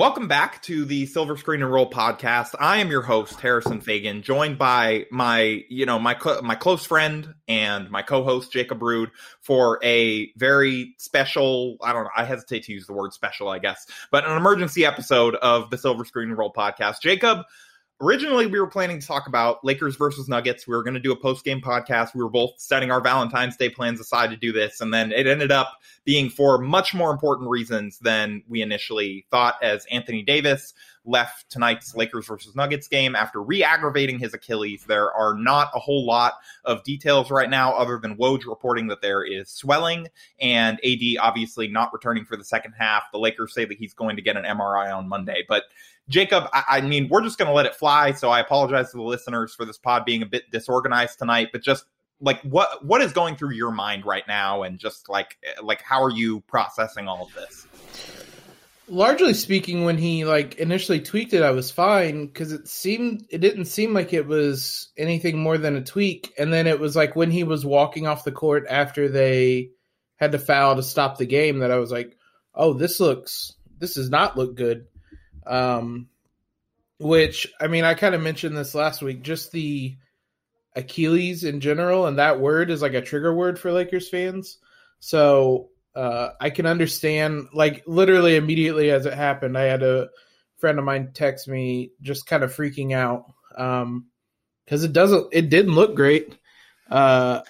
welcome back to the Silver Screen and Roll podcast. I am your host Harrison Faigen, joined by my, you know, my my close friend and my co-host Jacob Rude for a very special. I don't know. I hesitate to use the word special, I guess, but an emergency episode of the Silver Screen and Roll podcast. Jacob originally we were planning to talk about Lakers versus Nuggets. We were going to do a post game podcast. We were both setting our Valentine's Day plans aside to do this, and then it ended up being for much more important reasons than we initially thought. As Anthony Davis left tonight's Lakers versus Nuggets game after re-aggravating his Achilles, there are not a whole lot of details right now, other than Woj reporting that there is swelling and AD obviously not returning for the second half. The Lakers say that he's going to get an MRI on Monday, but Jacob, I, I mean, we're just going to let it fly. So I apologize to the listeners for this pod being a bit disorganized tonight, but just like what what is going through your mind right now, and just like eh, like how are you processing all of this? Largely speaking, when he like initially tweaked it, I was fine because it seemed it didn't seem like it was anything more than a tweak, and then it was like when he was walking off the court after they had to foul to stop the game that I was like, oh, this looks this does not look good. Um, which I mean, I kind of mentioned this last week. Just the Achilles in general, and that word is like a trigger word for Lakers fans. So uh, I can understand, like literally immediately as it happened, I had a friend of mine text me just kind of freaking out because um, it doesn't, it didn't look great. Uh,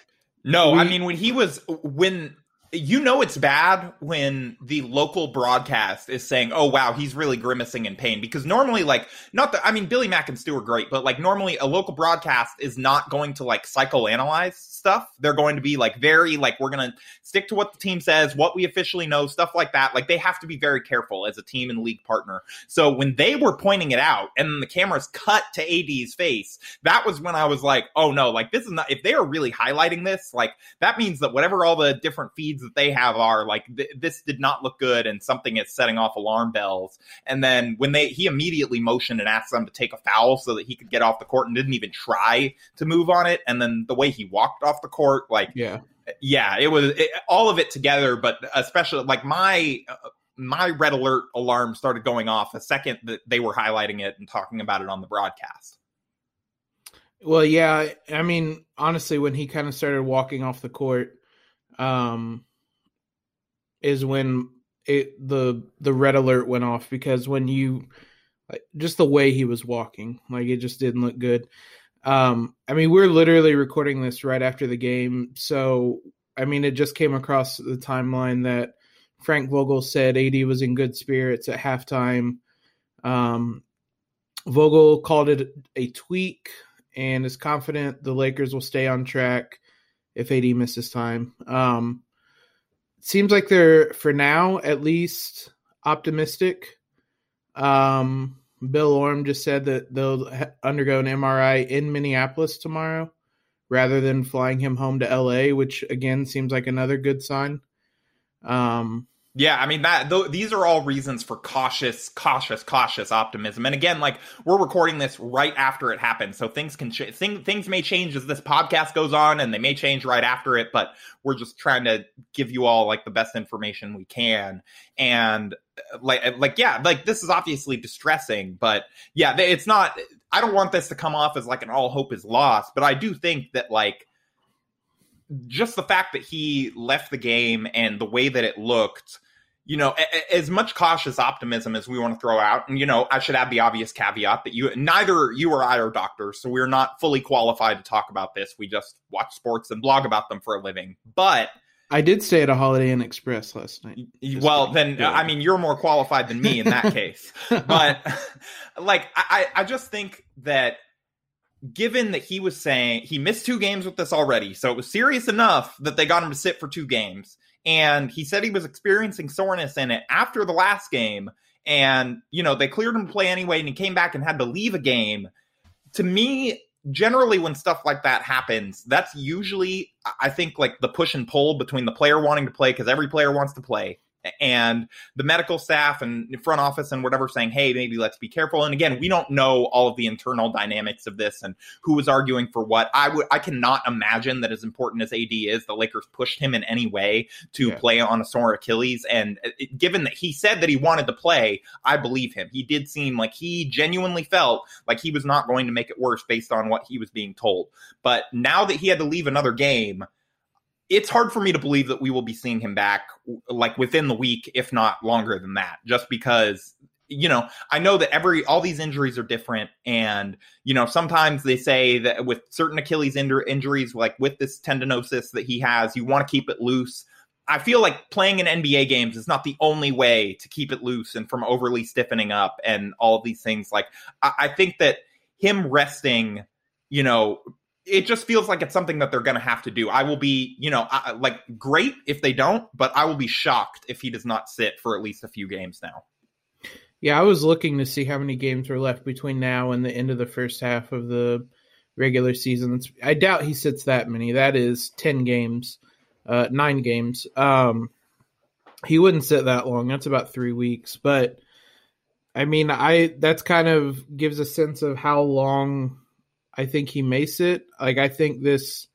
no, we, I mean when he was when you know it's bad when the local broadcast is saying, "Oh wow, he's really grimacing in pain." Because normally, like, not that I mean, Billy Mack and Stu are great, but like normally a local broadcast is not going to like psychoanalyze stuff. They're going to be like very like we're gonna stick to what the team says, what we officially know, stuff like that. Like they have to be very careful as a team and league partner. So when they were pointing it out and the cameras cut to AD's face, that was when I was like, "Oh no, like this is not." If they are really highlighting this, like that means that whatever all the different feeds that they have are like th- this did not look good and something is setting off alarm bells. And then when they he immediately motioned and asked them to take a foul so that he could get off the court and didn't even try to move on it. And then the way he walked off the court like yeah. yeah it was it, all of it together but especially like my uh, my red alert alarm started going off a second that they were highlighting it and talking about it on the broadcast. Well yeah i mean honestly when he kind of started walking off the court um is when it the the red alert went off because when you just the way he was walking, like it just didn't look good. Um, I mean, we're literally recording this right after the game, so I mean, it just came across the timeline that Frank Vogel said AD was in good spirits at halftime. Um, Vogel called it a tweak and is confident the Lakers will stay on track if AD misses time. Um, seems like they're for now at least optimistic. Um, Bill Oram just said that they'll undergo an MRI in Minneapolis tomorrow rather than flying him home to LA, which again seems like another good sign. Um, yeah, I mean that th- these are all reasons for cautious, cautious, cautious optimism. And again, like we're recording this right after it happens, so things can ch- thing- things may change as this podcast goes on, and they may change right after it. But we're just trying to give you all like the best information we can. And uh, like, uh, like yeah, like this is obviously distressing, but yeah, it's not. I don't want this to come off as like an all hope is lost, but I do think that like just the fact that he left the game and the way that it looked, you know, a- as much cautious optimism as we want to throw out, and you know, I should add the obvious caveat that you neither you or I are doctors, so we're not fully qualified to talk about this. We just watch sports and blog about them for a living. But I did stay at a Holiday Inn Express last night. Well, then yeah. I mean, you're more qualified than me in that case. but like, I I just think that given that he was saying he missed two games with this already, so it was serious enough that they got him to sit for two games. And he said he was experiencing soreness in it after the last game. And, you know, they cleared him to play anyway, and he came back and had to leave a game. To me, generally, when stuff like that happens, that's usually, I think, like the push and pull between the player wanting to play because every player wants to play and the medical staff and front office and whatever saying, hey, maybe let's be careful. And again, we don't know all of the internal dynamics of this and who was arguing for what. I would I cannot imagine that as important as AD is, the Lakers pushed him in any way to yeah. play on a sore Achilles. And uh, it, given that he said that he wanted to play, I believe him. He did seem like he genuinely felt like he was not going to make it worse based on what he was being told. But now that he had to leave another game, it's hard for me to believe that we will be seeing him back like within the week, if not longer than that, just because you know, I know that every all these injuries are different, and you know, sometimes they say that with certain Achilles injuries, like with this tendinosis that he has, you want to keep it loose. I feel like playing in NBA games is not the only way to keep it loose and from overly stiffening up and all these things. Like, I, I think that him resting, you know, it just feels like it's something that they're going to have to do. I will be, you know, I, like great if they don't, but I will be shocked if he does not sit for at least a few games now. Yeah, I was looking to see how many games were left between now and the end of the first half of the regular season. I doubt he sits that many. That is 10 games, uh, nine games. Um, he wouldn't sit that long. That's about three weeks. But I mean, I that's kind of gives a sense of how long I think he may sit. Like I think this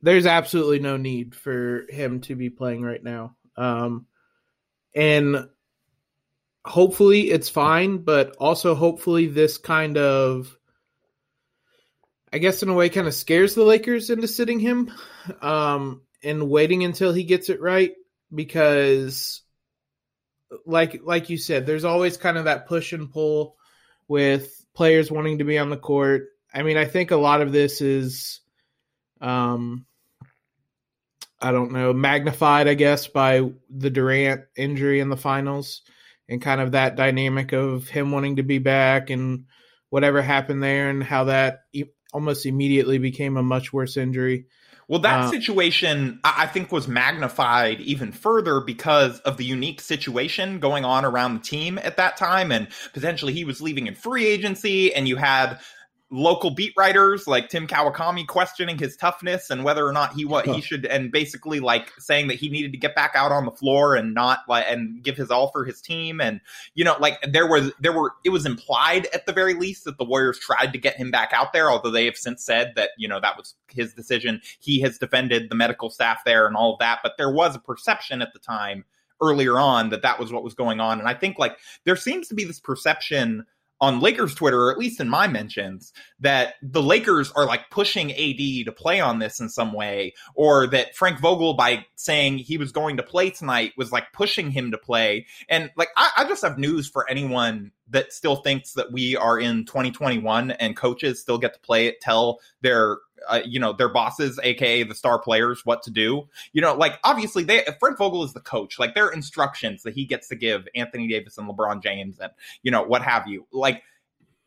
there's absolutely no need for him to be playing right now. Um and hopefully it's fine, but also hopefully this kind of I guess in a way kind of scares the Lakers into sitting him um and waiting until he gets it right because like like you said there's always kind of that push and pull with players wanting to be on the court I mean, I think a lot of this is, um, I don't know, magnified, I guess, by the Durant injury in the finals and kind of that dynamic of him wanting to be back and whatever happened there and how that e- almost immediately became a much worse injury. Well, that uh, situation I think was magnified even further because of the unique situation going on around the team at that time. And potentially he was leaving in free agency, and you had local beat writers like Tim Kawakami questioning his toughness and whether or not he what he should and basically like saying that he needed to get back out on the floor and not like and give his all for his team. And you know like there was there were it was implied at the very least that the Warriors tried to get him back out there although they have since said that you know that was his decision. He has defended the medical staff there and all of that but there was a perception at the time earlier on that that was what was going on. And I think like there seems to be this perception on Lakers Twitter, or at least in my mentions, that the Lakers are like pushing AD to play on this in some way, or that Frank Vogel, by saying he was going to play tonight, was like pushing him to play. And like, I, I just have news for anyone that still thinks that we are in 2021 and coaches still get to play it, tell their uh, you know their bosses, aka the star players, what to do. You know, like obviously they Frank Vogel is the coach. Like there are instructions that he gets to give Anthony Davis and LeBron James and you know what have you. Like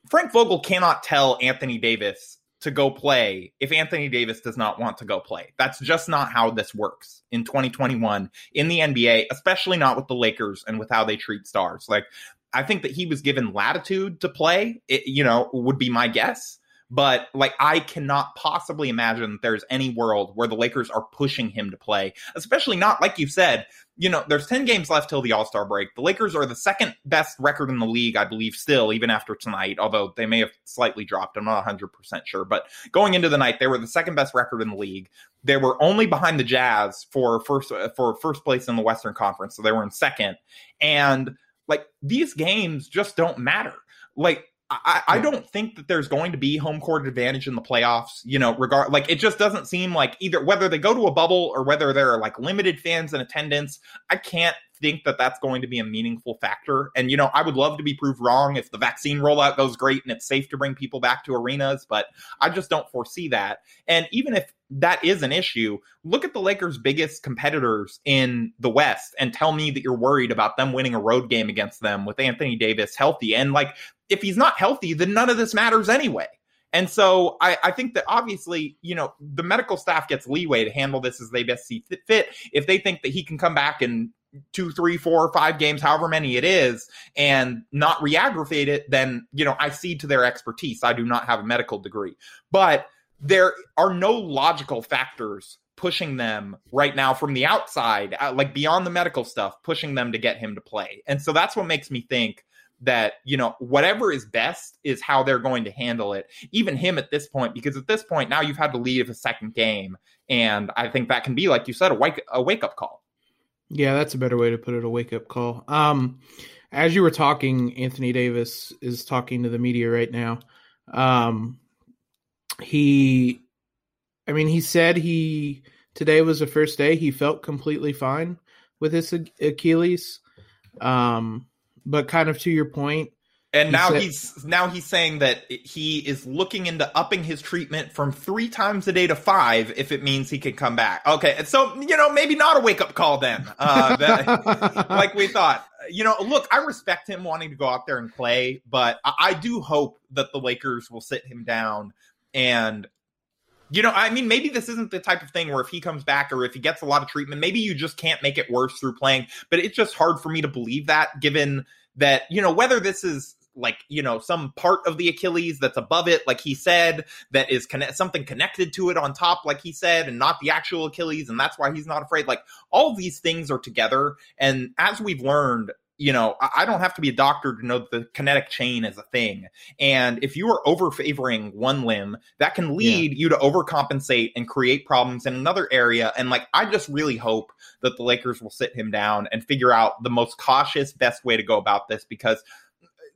Frank Vogel cannot tell Anthony Davis to go play if Anthony Davis does not want to go play. That's just not how this works in 2021 in the NBA, especially not with the Lakers and with how they treat stars. Like I think that he was given latitude to play, it, you know, would be my guess. But like, I cannot possibly imagine that there's any world where the Lakers are pushing him to play, especially not like you said. You know, there's 10 games left till the All Star break. The Lakers are the second best record in the league, I believe, still, even after tonight, although they may have slightly dropped. I'm not 100% sure. But going into the night, they were the second best record in the league. They were only behind the Jazz for first, for first place in the Western Conference. So they were in second. And like, these games just don't matter. Like, I, I, don't think that there's going to be home court advantage in the playoffs. You know, regard like it just doesn't seem like either whether they go to a bubble or whether there are like limited fans in attendance. I can't think that that's going to be a meaningful factor. And you know, I would love to be proved wrong if the vaccine rollout goes great and it's safe to bring people back to arenas, but I just don't foresee that. And even if that is an issue, look at the Lakers' biggest competitors in the West and tell me that you're worried about them winning a road game against them with Anthony Davis healthy. And like if he's not healthy, then none of this matters anyway. And so I, I, think that obviously, you know, the medical staff gets leeway to handle this as they best see fit. If they think that he can come back in two, three, four, five games, however many it is, and not re-aggravate it, then, you know, I cede to their expertise. I do not have a medical degree. But there are no logical factors pushing them right now from the outside, uh, like beyond the medical stuff, pushing them to get him to play. And so that's what makes me think that, you know, whatever is best is how they're going to handle it. Even him at this point, because at this point now you've had to leave a second game. And I think that can be, like you said, a wake, a wake up call. Yeah, that's a better way to put it, a wake up call. Um, as you were talking, Anthony Davis is talking to the media right now. Um, he I mean, he said he today was the first day he felt completely fine with his Achilles. Um, but kind of to your point, and now said, he's now he's saying that he is looking into upping his treatment from three times a day to five if it means he can come back. Okay, so you know maybe not a wake up call then, uh, that, like we thought. You know, look, I respect him wanting to go out there and play, but I, I do hope that the Lakers will sit him down and you know, I mean, maybe this isn't the type of thing where if he comes back or if he gets a lot of treatment, maybe you just can't make it worse through playing. But it's just hard for me to believe that, given that, you know, whether this is like, you know, some part of the Achilles that's above it, like he said, that is connect- something connected to it on top, like he said, and not the actual Achilles. And that's why he's not afraid. Like all these things are together. And as we've learned, you know, I don't have to be a doctor to know that the kinetic chain is a thing. And if you are over favoring one limb, that can lead yeah. you to overcompensate and create problems in another area. And like, I just really hope that the Lakers will sit him down and figure out the most cautious, best way to go about this because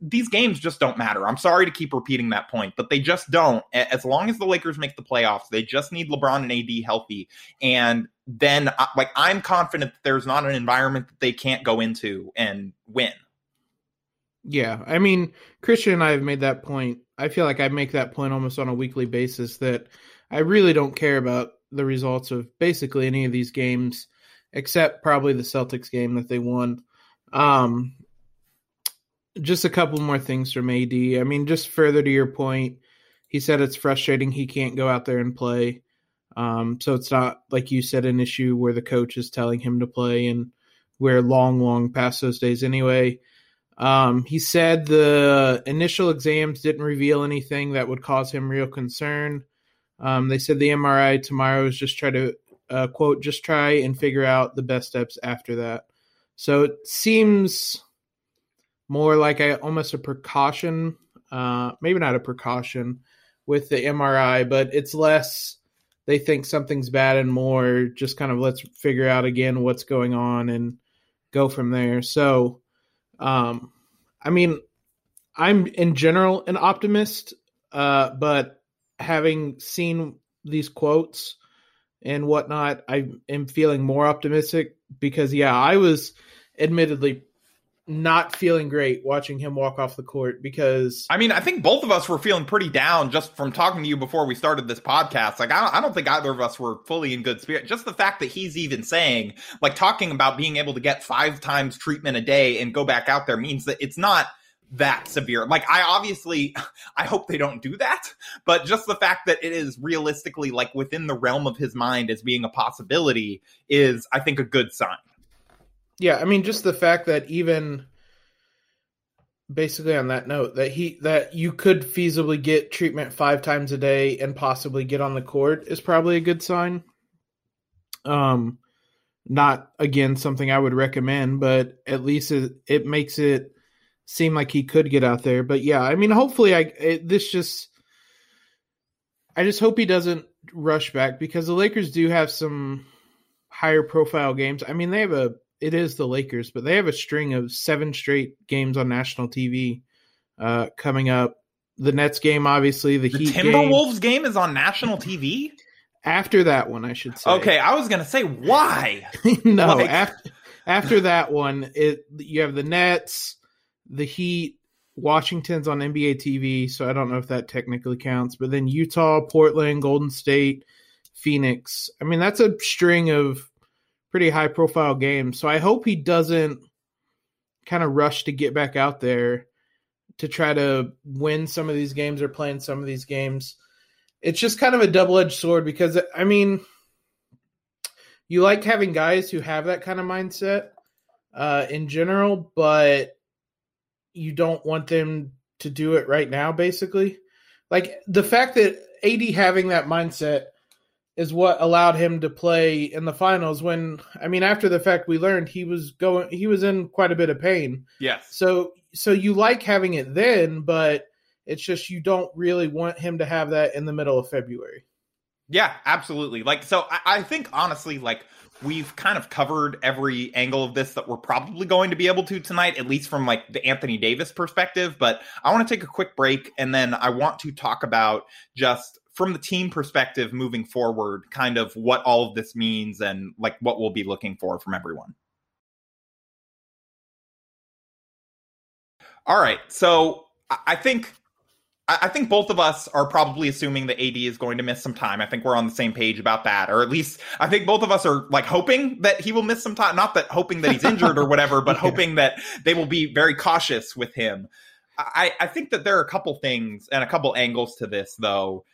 these games just don't matter. I'm sorry to keep repeating that point, but they just don't. As long as the Lakers make the playoffs, they just need LeBron and AD healthy. And then, like, I'm confident that there's not an environment that they can't go into and win. Yeah. I mean, Christian and I have made that point. I feel like I make that point almost on a weekly basis that I really don't care about the results of basically any of these games, except probably the Celtics game that they won. Um, just a couple more things from AD. I mean, just further to your point, he said it's frustrating he can't go out there and play. Um, so it's not like you said an issue where the coach is telling him to play, and we're long, long past those days anyway. Um, he said the initial exams didn't reveal anything that would cause him real concern. Um, they said the MRI tomorrow is just try to uh, quote just try and figure out the best steps after that. So it seems more like a almost a precaution, uh, maybe not a precaution with the MRI, but it's less they think something's bad and more just kind of let's figure out again what's going on and go from there. So, um, I mean, I'm in general an optimist, uh, but having seen these quotes and whatnot, I am feeling more optimistic because, yeah, I was admittedly not feeling great watching him walk off the court because I mean I think both of us were feeling pretty down just from talking to you before we started this podcast. Like I don't, I don't think either of us were fully in good spirit. Just the fact that he's even saying like talking about being able to get five times treatment a day and go back out there means that it's not that severe. Like I obviously I hope they don't do that, but just the fact that it is realistically like within the realm of his mind as being a possibility is I think a good sign. Yeah, I mean, just the fact that even basically on that note that he that you could feasibly get treatment five times a day and possibly get on the court is probably a good sign. Um, not again something I would recommend, but at least it, it makes it seem like he could get out there. But yeah, I mean, hopefully, I it, this just I just hope he doesn't rush back because the Lakers do have some higher profile games. I mean, they have a it is the Lakers, but they have a string of seven straight games on national TV uh, coming up. The Nets game, obviously, the, the Heat Timberwolves game. game is on national TV. After that one, I should say. Okay, I was gonna say why. no, like... after after that one, it you have the Nets, the Heat, Washington's on NBA TV, so I don't know if that technically counts. But then Utah, Portland, Golden State, Phoenix. I mean, that's a string of pretty high profile games. So I hope he doesn't kind of rush to get back out there to try to win some of these games or play in some of these games. It's just kind of a double edged sword because, I mean, you like having guys who have that kind of mindset uh, in general, but you don't want them to do it right now, basically. Like the fact that AD having that mindset is what allowed him to play in the finals when I mean after the fact we learned he was going he was in quite a bit of pain. Yes. So so you like having it then, but it's just you don't really want him to have that in the middle of February. Yeah, absolutely. Like so I, I think honestly like we've kind of covered every angle of this that we're probably going to be able to tonight, at least from like the Anthony Davis perspective. But I want to take a quick break and then I want to talk about just from the team perspective moving forward, kind of what all of this means and like what we'll be looking for from everyone. All right. So I think I think both of us are probably assuming that AD is going to miss some time. I think we're on the same page about that, or at least I think both of us are like hoping that he will miss some time. Not that hoping that he's injured or whatever, but yeah. hoping that they will be very cautious with him. I, I think that there are a couple things and a couple angles to this, though,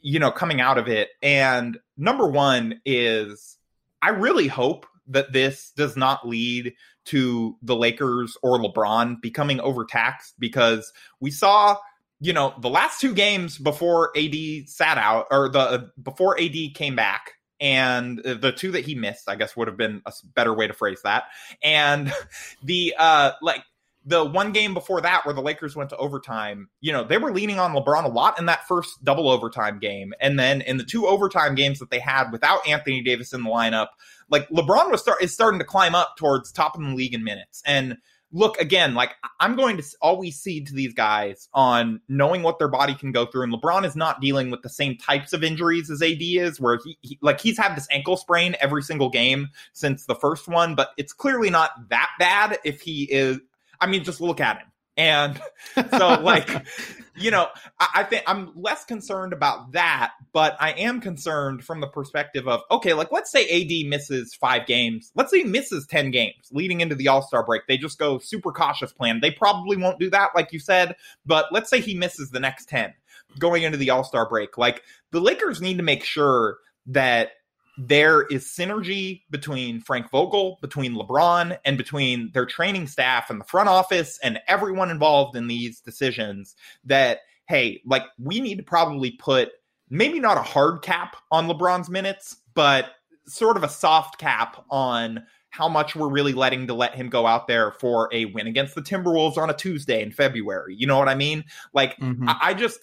you know, coming out of it. And number one is I really hope that this does not lead to the Lakers or LeBron becoming overtaxed because we saw you know, the last two games before AD sat out, or the before AD came back, and the two that he missed, I guess, would have been a better way to phrase that. And the uh, like the one game before that, where the Lakers went to overtime, you know, they were leaning on LeBron a lot in that first double overtime game, and then in the two overtime games that they had without Anthony Davis in the lineup, like LeBron was start is starting to climb up towards top of the league in minutes, and look again like i'm going to always cede to these guys on knowing what their body can go through. And lebron is not dealing with the same types of injuries as ad is where he, he, like he's had this ankle sprain every single game since the first one. But it's clearly not that bad if he is i mean just look at him and so, like, you know, I, I, think I'm less concerned about that, but I am concerned from the perspective of, okay, like, let's say AD misses five games. Let's say he misses 10 games leading into the All Star break. They just go super cautious plan. They probably won't do that, like you said, but let's say he misses the next 10 going into the All Star break. Like, the Lakers need to make sure that there is synergy between Frank Vogel, between LeBron, and between their training staff and the front office and everyone involved in these decisions that, hey, like we need to probably put maybe not a hard cap on LeBron's minutes, but sort of a soft cap on how much we're really letting to let him go out there for a win against the Timberwolves on a Tuesday in February. You know what I mean? Like, mm-hmm. I, I, just,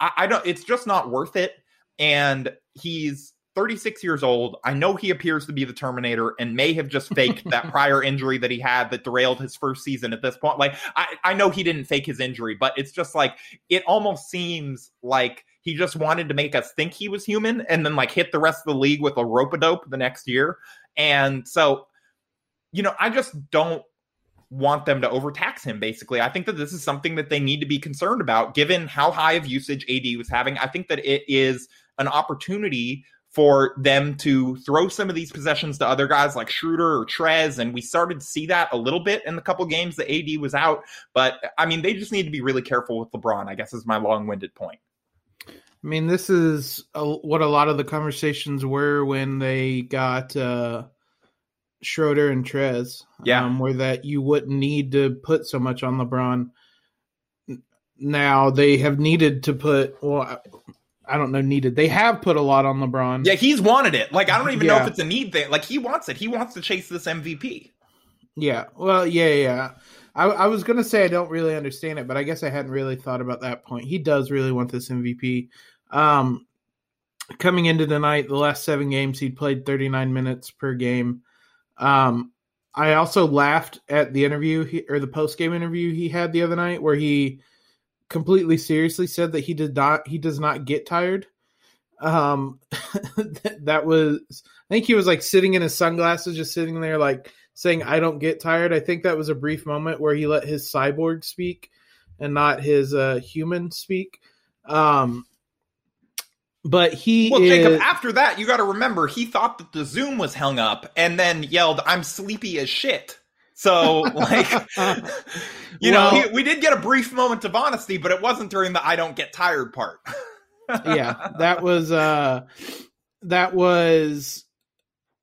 I, I don't, it's just not worth it. And he's, 36 years old. I know he appears to be the Terminator and may have just faked that prior injury that he had that derailed his first season at this point. Like, I, I know he didn't fake his injury, but it's just like, it almost seems like he just wanted to make us think he was human and then like hit the rest of the league with a rope a dope the next year. And so, you know, I just don't want them to overtax him basically. I think that this is something that they need to be concerned about given how high of usage AD was having. I think that it is an opportunity for them to throw some of these possessions to other guys like Schroeder or Trez. And we started to see that a little bit in the couple games that AD was out. But I mean, they just need to be really careful with LeBron, I guess is my long winded point. I mean, this is a, what a lot of the conversations were when they got uh, Schroeder and Trez. Yeah. Um, where that you wouldn't need to put so much on LeBron. Now they have needed to put, well, I don't know needed. They have put a lot on LeBron. Yeah, he's wanted it. Like I don't even yeah. know if it's a need thing. Like he wants it. He wants to chase this MVP. Yeah. Well, yeah, yeah. I, I was gonna say I don't really understand it, but I guess I hadn't really thought about that point. He does really want this MVP. Um, coming into tonight, the last seven games he'd played 39 minutes per game. Um, I also laughed at the interview he, or the post game interview he had the other night where he completely seriously said that he did not he does not get tired. Um that was I think he was like sitting in his sunglasses just sitting there like saying I don't get tired. I think that was a brief moment where he let his cyborg speak and not his uh human speak. Um but he well, is... Jacob. After that, you got to remember he thought that the Zoom was hung up, and then yelled, "I'm sleepy as shit." So, like, you well, know, we did get a brief moment of honesty, but it wasn't during the "I don't get tired" part. yeah, that was uh, that was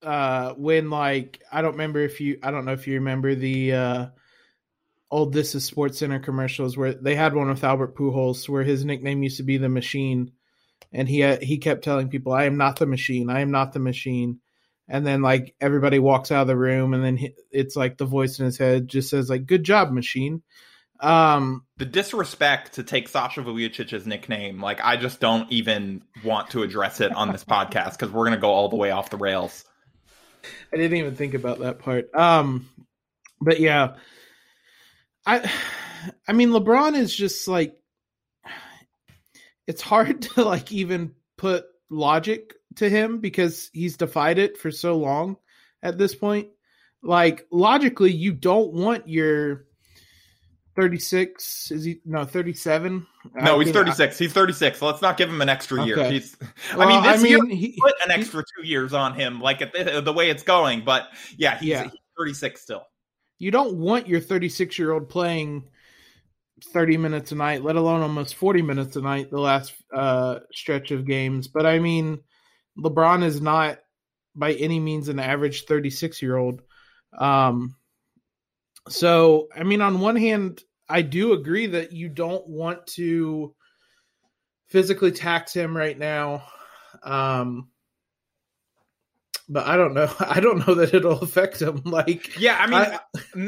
uh when like I don't remember if you I don't know if you remember the uh old This Is Sports Center commercials where they had one with Albert Pujols where his nickname used to be the Machine, and he uh, he kept telling people, "I am not the machine. I am not the machine." And then like everybody walks out of the room, and then it's like the voice in his head just says like, "Good job, machine." Um, the disrespect to take Sasha Vujicic's nickname, like I just don't even want to address it on this podcast because we're gonna go all the way off the rails. I didn't even think about that part. Um, but yeah, I, I mean, LeBron is just like, it's hard to like even put logic to him because he's defied it for so long at this point. Like logically, you don't want your 36 is he no 37 no he's 36 he's 36 let's not give him an extra year Okay. he's Well, i mean this I mean, year he- put an extra two years on him like at the, the way it's going but yeah he's, Yeah. he's 36 still you don't want your 36 year old playing 30 minutes a night let alone almost 40 minutes a night the last uh stretch of games but i mean lebron is not by any means an average 36 year old um so i mean on one hand i do agree that you don't want to physically tax him right now. Um but i don't know i don't know that it'll affect him like yeah i mean I-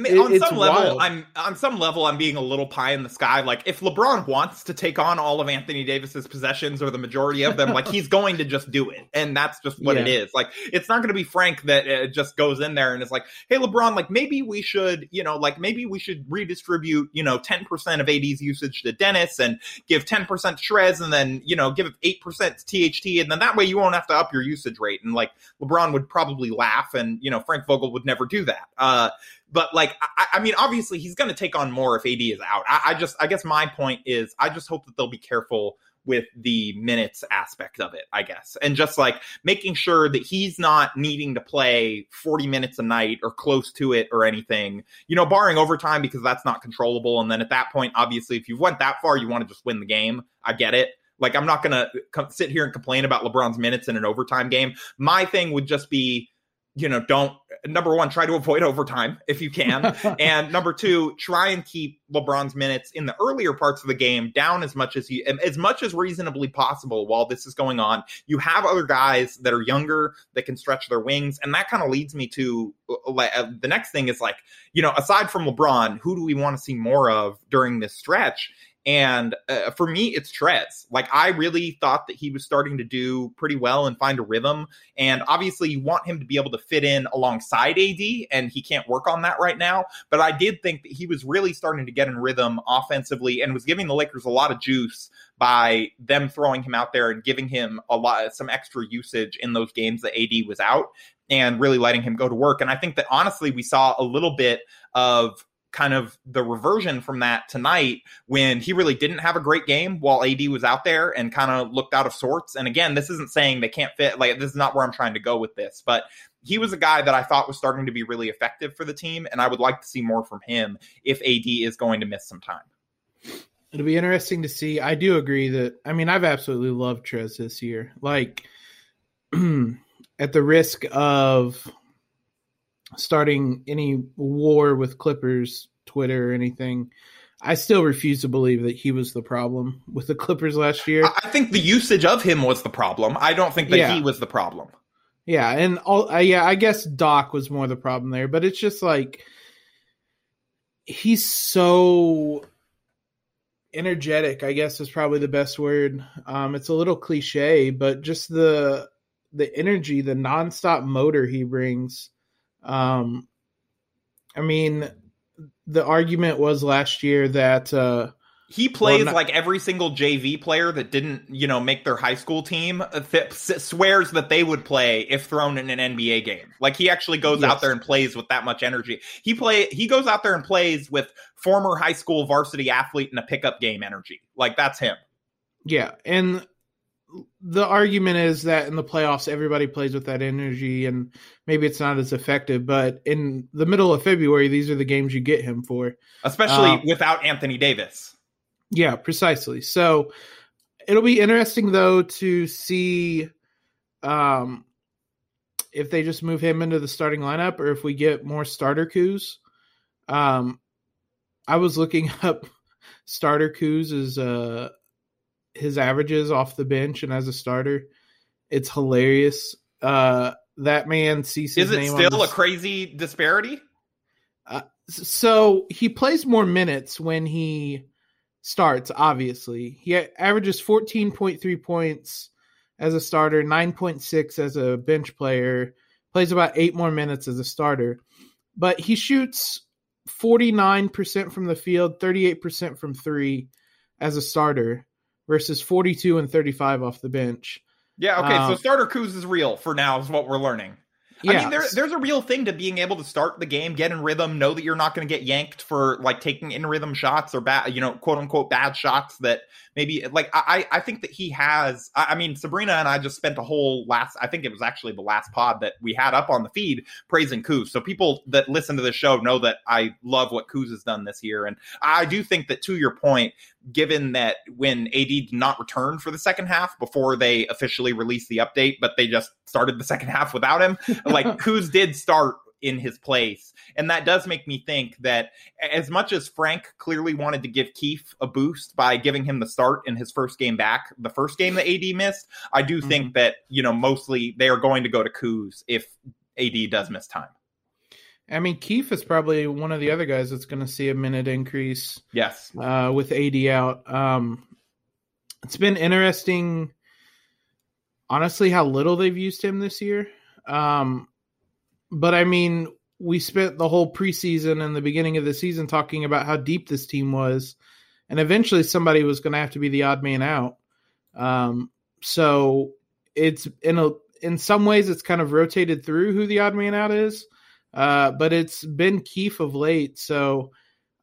it- on it's some level wild. i'm on some level i'm being a little pie in the sky like if lebron wants to take on all of anthony davis's possessions or the majority of them like he's going to just do it and that's just what it Yeah. is like it's not going to be frank that uh, just goes in there and is like hey lebron like maybe we should you know like maybe we should redistribute you know 10% of ad's usage to dennis and give 10% to Trez and then you know give 8% to tht and then that way you won't have to up your usage rate and like lebron would probably laugh and you know frank vogel would never do that. Uh but like I, I mean obviously he's going to take on more if ad is out. I, I just i guess my point is i just hope that they'll be careful with the minutes aspect of it i guess. And just like making sure that he's not needing to play 40 minutes a night or close to it or anything you know barring overtime because that's not controllable. And then at that point obviously if you went that far you want to just win the game. I get it like i'm not going to co- sit here and complain about lebron's minutes in an overtime game. My thing would just be you know don't number one try to avoid overtime if you can. And number two try and keep lebron's minutes in the earlier parts of the game down as much as you as much as reasonably possible while this is going on. You have other guys that are younger that can stretch their wings and that kind of leads me to uh, like, uh, the next thing is like you know aside from lebron who do we want to see more of during this stretch and uh, for me, it's Trez. Like, I really thought that he was starting to do pretty well and find a rhythm. And obviously, you want him to be able to fit in alongside AD, and he can't work on that right now. But I did think that he was really starting to get in rhythm offensively and was giving the Lakers a lot of juice by them throwing him out there and giving him a lot, some extra usage in those games that AD was out and really letting him go to work. And I think that honestly, we saw a little bit of kind of the reversion from that tonight when he really didn't have a great game while AD was out there and kind of looked out of sorts. And again, this isn't saying they can't fit, like, this is not where I'm trying to go with this, but he was a guy that I thought was starting to be really effective for the team. And I would like to see more from him if AD is going to miss some time. It'll be interesting to see. I do agree that I mean I've absolutely loved Trez this year. Like at the risk of starting any war with Clippers Twitter or anything, I still refuse to believe that he was the problem with the Clippers last year. I think the usage of him was the problem. I don't think that Yeah. he was the problem. Yeah, and all uh, yeah, I guess Doc was more the problem there, but it's just like he's so energetic, I guess is probably the best word. Um it's a little cliche, but just the the energy, the nonstop motor he brings. Um I mean the argument was last year that uh He plays not- like every single JV player that didn't, you know, make their high school team. uh, th- swears that they would play if thrown in an NBA game. Like he actually goes Yes. out there and plays with that much energy. He play he goes out there and plays with former high school varsity athlete in a pickup game energy. Like that's him. Yeah, and the argument is that in the playoffs everybody plays with that energy and maybe it's not as effective, but in the middle of February these are the games you get him for. Especially Um, without Anthony Davis. Yeah, precisely. So it'll be interesting though to see um if they just move him into the starting lineup or if we get more starter Kuz. Um I was looking up starter Kuz is uh his averages off the bench and as a starter, it's hilarious. Uh, that man sees his Is it still a crazy disparity? Uh, so he plays more minutes when he starts. Obviously, he averages fourteen point three points as a starter, nine point six as a bench player. Plays about eight more minutes as a starter, but he shoots forty nine percent from the field, thirty eight percent from three as a starter versus forty two and thirty five off the bench. Yeah, okay. Um, so starter Kuz is real for now, is what we're learning. I mean, there, there's a real thing to being able to start the game, get in rhythm, know that you're not going to get yanked for like taking in rhythm shots or bad, you know, quote unquote bad shots that maybe like I, I think that he has. I mean, Sabrina and I just spent a whole last, I think it was actually the last pod that we had up on the feed praising Kuz. So people that listen to the show know that I love what Kuz has done this year. And I do think that to your point, given that when AD did not return for the second half before they officially released the update, but they just started the second half without him, like Kuz did start in his place. And that does make me think that as much as Frank clearly wanted to give Kieff a boost by giving him the start in his first game back, the first game that AD missed, I do mm-hmm. think that, you know, mostly they are going to go to Kuz if AD does miss time. I mean, Kieff is probably one of the other guys that's going to see a minute increase. Yes. Uh, with AD out. Um, it's been interesting, honestly, how little they've used him this year. Um, but I mean, we spent the whole preseason and the beginning of the season talking about how deep this team was, and eventually somebody was going to have to be the odd man out. Um, so it's in a in some ways it's kind of rotated through who the odd man out is, uh, but it's been Kieff of late. So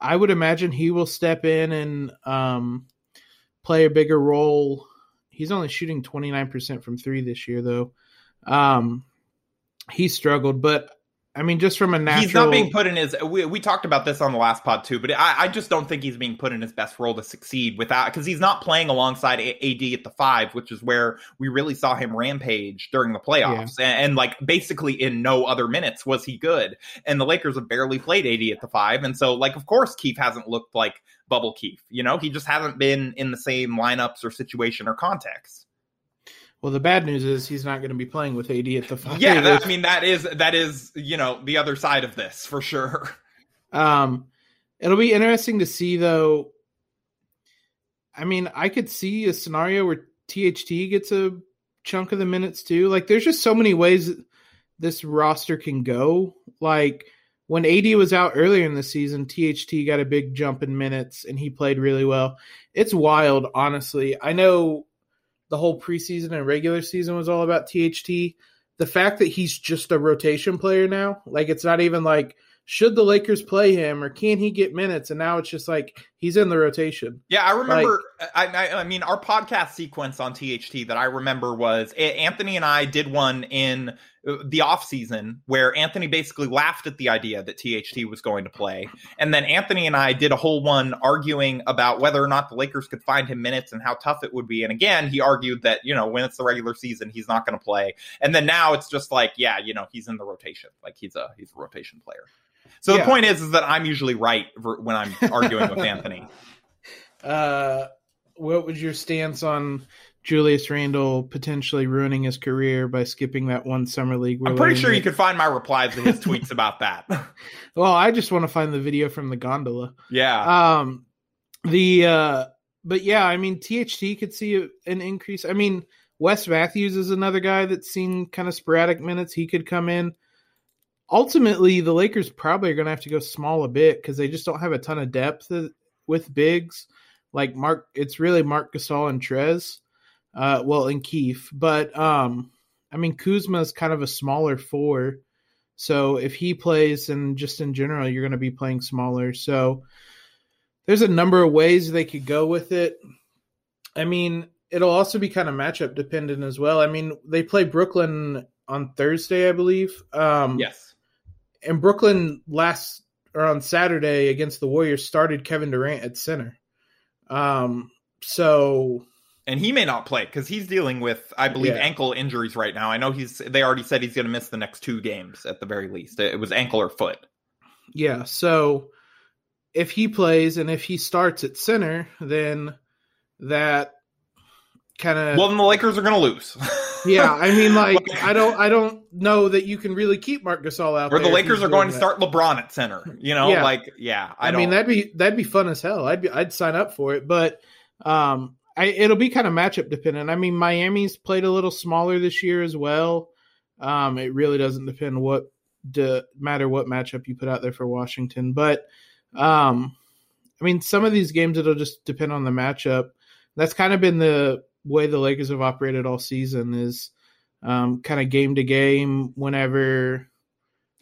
I would imagine he will step in and um, play a bigger role. He's only shooting twenty nine percent from three this year, though. Um, he struggled, but I mean, just from a natural, he's not being put in his. We, we talked about this on the last pod too, but I, I just don't think he's being put in his best role to succeed without because he's not playing alongside AD at the five, which is where we really saw him rampage during the playoffs, yeah. and, and, like basically in no other minutes was he good, and the Lakers have barely played AD at the five, and so like of course Kieff hasn't looked like bubble Kieff, you know, he just hasn't been in the same lineups or situation or context. Well, the bad news is he's not going to be playing with AD at the five. Yeah, that, I mean that is that is you know the other side of this for sure. Um, it'll be interesting to see though. I mean, I could see a scenario where THT gets a chunk of the minutes too. Like, there's just so many ways this roster can go. Like when AD was out earlier in the season, THT got a big jump in minutes and he played really well. It's wild, honestly. I know the whole preseason and regular season was all about THT. The fact that he's just a rotation player now, like it's not even like should the Lakers play him or can he get minutes? And now it's just like he's in the rotation. Yeah, I remember. Like, I, I, mean, our podcast sequence on THT that I remember was Anthony and I did one in the off season where Anthony basically laughed at the idea that THT was going to play, and then Anthony and I did a whole one arguing about whether or not the Lakers could find him minutes and how tough it would be. And again, he argued that you know when it's the regular season, he's not going to play, and then now it's just like, yeah, you know, he's in the rotation, like he's a he's a rotation player. So yeah. the point is, is that I'm usually right when I'm arguing with Anthony. Uh, what was your stance on Julius Randle potentially ruining his career by skipping that one summer league? I'm pretty sure you could find my replies to his tweets about that. well, I just want to find the video from the gondola. Yeah. Um, the uh, but yeah, I mean, THT could see an increase. I mean, Wes Matthews is another guy that's seen kind of sporadic minutes. He could come in ultimately the Lakers probably are going to have to go small a bit because they just don't have a ton of depth with bigs. Like Marc, it's really Marc Gasol and Trez, uh, well, and Kieff. But um, I mean, Kuzma is kind of a smaller four, so if he plays, and just in general, you're going to be playing smaller. So there's a number of ways they could go with it. I mean, it'll also be kind of matchup dependent as well. I mean, they play Brooklyn on Thursday, I believe. Um, yes and Brooklyn last or on Saturday against the Warriors started Kevin Durant at center. Um, so and he may not play because he's dealing with, I believe, yeah. ankle injuries right now. I know he's. They already said he's going to miss the next two games at the very least. It was ankle or foot. Yeah. So if he plays and if he starts at center, then that kind of. Well, then the Lakers are going to lose. yeah, I mean, like I don't, I don't know that you can really keep Marc Gasol out. Or the Lakers are going to start LeBron at center. You know, Yeah. like yeah, I, I, mean, that'd be that'd be fun as hell. I'd be, I'd sign up for it, but um, I it'll be kind of matchup dependent. I mean, Miami's played a little smaller this year as well. Um, it really doesn't depend what the matter what matchup you put out there for Washington, but um, I mean, some of these games it'll just depend on the matchup. That's kind of been the way the Lakers have operated all season is um, kind of game to game whenever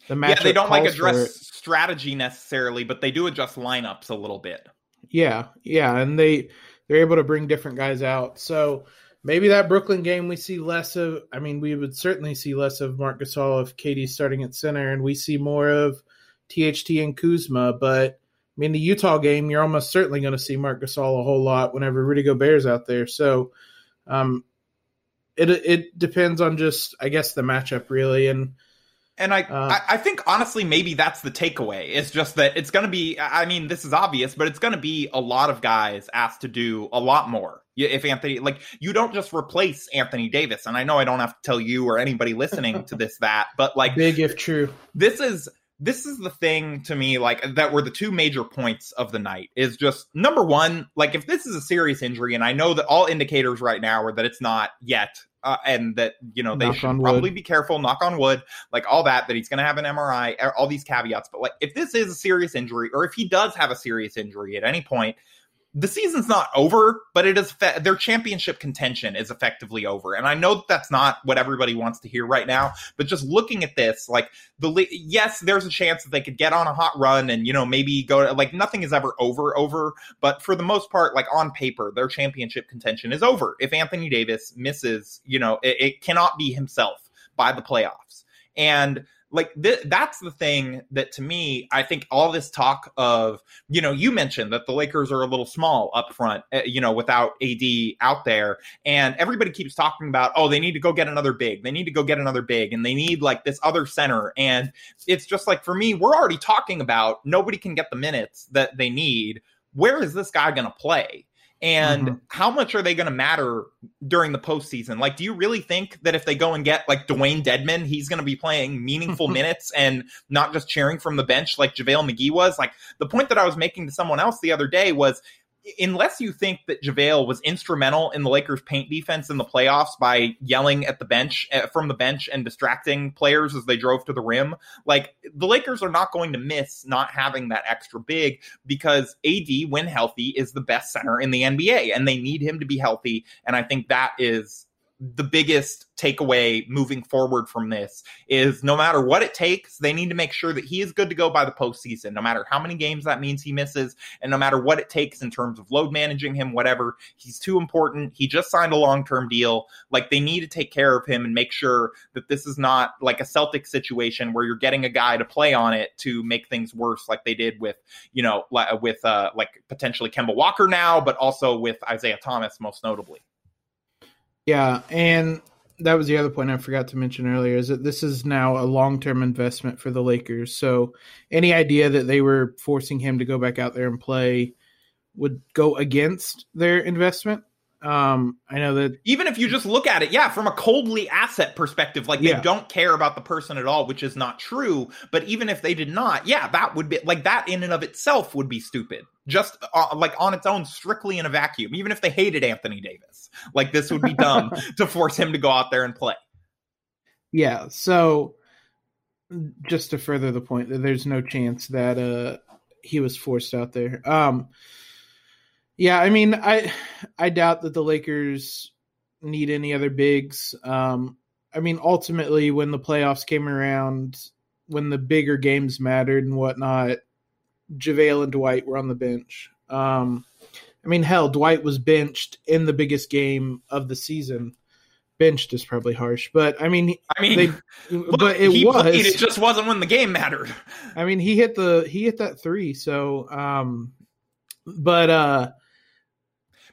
the matchup. yeah, they don't like address strategy necessarily, but they do adjust lineups a little bit. Yeah, yeah, and they they're able to bring different guys out. So maybe that Brooklyn game we see less of. I mean, we would certainly see less of Marc Gasol if Katie's starting at center, and we see more of THT and Kuzma. But I mean, the Utah game, you're almost certainly going to see Marc Gasol a whole lot whenever Rudy Gobert's out there. So um, it it depends on just I guess the matchup really, and And I, Uh, I, I think honestly, maybe that's the takeaway. It's just that it's going to be. I mean, this is obvious, but it's going to be a lot of guys asked to do a lot more. If Anthony, like, you don't just replace Anthony Davis, and I know I don't have to tell you or anybody listening to this that, but like, big if true. this is this is the thing to me like that were the two major points of the night is just number one like if this is a serious injury and i know that all indicators right now are that it's not yet uh, and that you know they Knock should probably be careful knock on wood like all that that he's going to have an mri all these caveats. But like if this is a serious injury or if he does have a serious injury at any point the season's not over, but it is fe- their championship contention is effectively over. And I know that that's not what everybody wants to hear right now, but just looking at this, like the yes, there's a chance that they could get on a hot run and you know maybe go to, like nothing is ever over over, but for the most part, like on paper, their championship contention is over. If Anthony Davis misses, you know, it, it cannot be himself by the playoffs. And like th- that's the thing that to me, I think all this talk of you know, you mentioned that the Lakers are a little small up front, uh, you know, without AD out there. And everybody keeps talking about, oh, they need to go get another big. They need to go get another big. And they need like this other center. And it's just like, for me, we're already talking about nobody can get the minutes that they need. Where is this guy going to play? And Mhm. how much are they going to matter during the postseason? Like, do you really think that if they go and get like Dwayne Dedmon, he's going to be playing meaningful minutes and not just cheering from the bench like JaVale McGee was? Like, the point that I was making to someone else the other day was unless you think that JaVale was instrumental in the Lakers paint defense in the playoffs by yelling at the bench uh, from the bench and distracting players as they drove to the rim, like the Lakers are not going to miss not having that extra big because AD when healthy is the best center in the NBA and they need him to be healthy and I think that is the biggest takeaway moving forward from this is no matter what it takes, they need to make sure that he is good to go by the postseason, no matter how many games that means he misses, and no matter what it takes in terms of load managing him, whatever. He's too important. He just signed a long term deal. Like they need to take care of him and make sure that this is not like a Celtic situation where you're getting a guy to play on it to make things worse, like they did with, you know, with uh, like potentially Kemba Walker now, but also with Isaiah Thomas, most notably. Yeah, and that was the other point I forgot to mention earlier is that this is now a long-term investment for the Lakers. So any idea that they were forcing him to go back out there and play would go against their investment. Um, I know that even if you just look at it, yeah, from a coldly asset perspective, like they don't care about the person at all, which is not true. But even if they did not, yeah, that would be like that in and of itself would be stupid. Just uh, like on its own, strictly in a vacuum. Even if they hated Anthony Davis, like this would be dumb to force him to go out there and play. yeah, so just to further the point that there's no chance that uh he was forced out there. Um yeah, I mean, I I doubt that the Lakers need any other bigs. Um I mean, ultimately when the playoffs came around, when the bigger games mattered and whatnot, JaVale and Dwight were on the bench. Um I mean, hell, Dwight was benched in the biggest game of the season. Benched is probably harsh, but I mean, I mean, they, look, but it was. played, it just wasn't when the game mattered. I mean, he hit the he hit that three. So, um, but uh,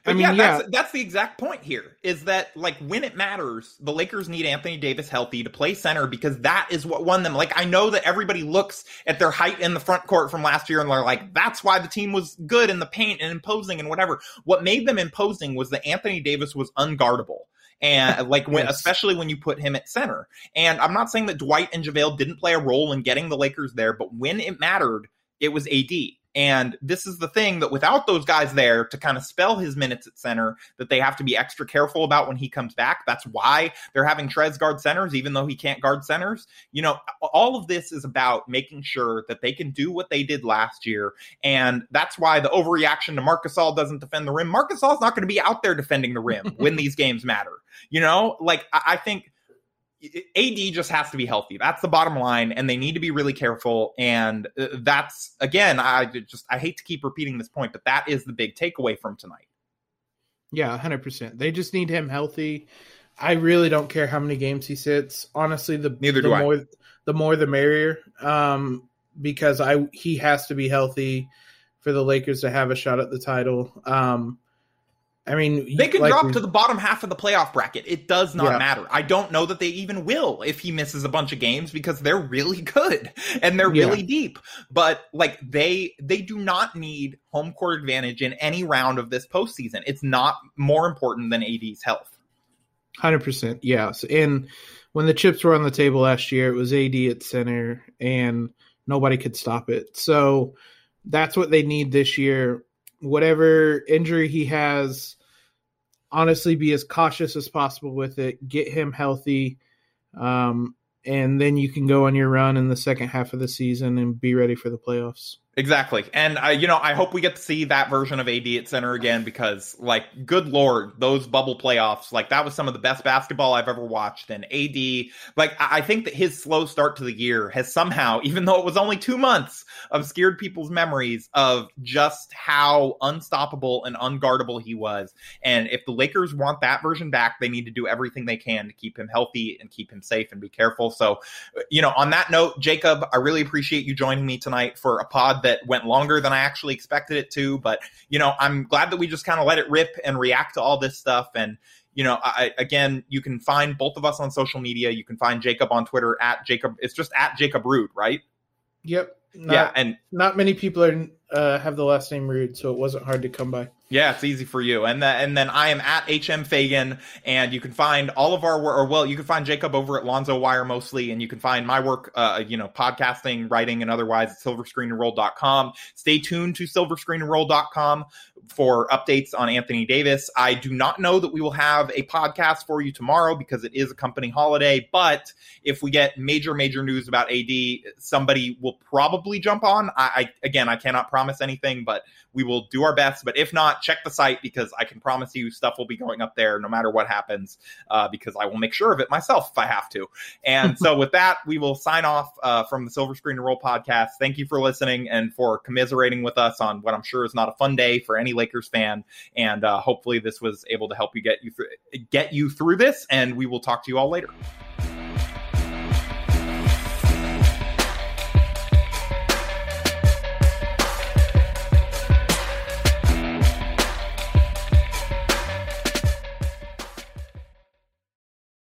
I mean, yeah, yeah, that's, that's the exact point here. Is that like when it matters, the Lakers need Anthony Davis healthy to play center because that is what won them. Like I know that everybody looks at their height in the front court from last year and they're like, that's why the team was good in the paint and imposing and whatever. What made them imposing was that Anthony Davis was unguardable and like when Yes. especially when you put him at center. And I'm not saying that Dwight and JaVale didn't play a role in getting the Lakers there, but when it mattered, it was AD. And this is the thing that without those guys there to kind of spell his minutes at center, that they have to be extra careful about when he comes back. That's why they're having Trez guard centers, even though he can't guard centers. You know, all of this is about making sure that they can do what they did last year. And that's why the overreaction to Marc Gasol doesn't defend the rim. Marc Gasol's not going to be out there defending the rim when these games matter. You know, like I, I think AD just has to be healthy. That's the bottom line, and they need to be really careful. And uh, that's again, I just I hate to keep repeating this point, but that is the big takeaway from tonight. yeah, hundred percent. They just need him healthy. I really don't care how many games he sits. Honestly, the Neither the do I. more the more the merrier. Um, because I he has to be healthy for the Lakers to have a shot at the title. Um, I mean, They can like drop we- to the bottom half of the playoff bracket. It does not Yeah. matter. I don't know that they even will if he misses a bunch of games because they're really good and they're Yeah. really deep. But like they they do not need home court advantage in any round of this postseason. It's not more important than AD's health. Hundred percent, yes. And when the chips were on the table last year, it was AD at center, and nobody could stop it. So that's what they need this year. Whatever injury he has, honestly, be as cautious as possible with it. Get him healthy, um, and then you can go on your run in the second half of the season and be ready for the playoffs. Exactly. And I, you know, I hope we get to see that version of AD at center again because like good lord, those bubble playoffs, like that was some of the best basketball I've ever watched. And AD, like I think that his slow start to the year has somehow, even though it was only 2 months, obscured people's memories of just how unstoppable and unguardable he was. And if the Lakers want that version back, they need to do everything they can to keep him healthy and keep him safe and be careful. So, you know, on that note, Jacob, I really appreciate you joining me tonight for a pod that went longer than I actually expected it to. But, you know, I'm glad that we just kind of let it rip and react to all this stuff. And, you know, I, again, you can find both of us on social media. You can find Jacob on Twitter at Jacob. It's just at Jacob Rude, right? Yep. Not, yeah. And Not many people are uh, have the last name Rude, so it wasn't hard to come by. Yeah, it's easy for you. And then and then I am at HM Faigen, and you can find all of our work, or well, you can find Jacob over at Lonzo Wire mostly, and you can find my work, uh, you know, podcasting, writing, and otherwise at silverscreenandroll.com. Stay tuned to silverscreenandroll.com for updates on Anthony Davis. I do not know that we will have a podcast for you tomorrow because it is a company holiday, but if we get major, major news about AD, somebody will probably jump on. I, I again, I cannot promise anything, but we will do our best. But if not, check the site because I can promise you stuff will be going up there no matter what happens, uh, because I will make sure of it myself if I have to. And so with that, we will sign off uh, from the Silver Screen and Roll podcast. Thank you for listening and for commiserating with us on what I'm sure is not a fun day for any Lakers fan. And uh, hopefully this was able to help you get you through, get you through this. And we will talk to you all later.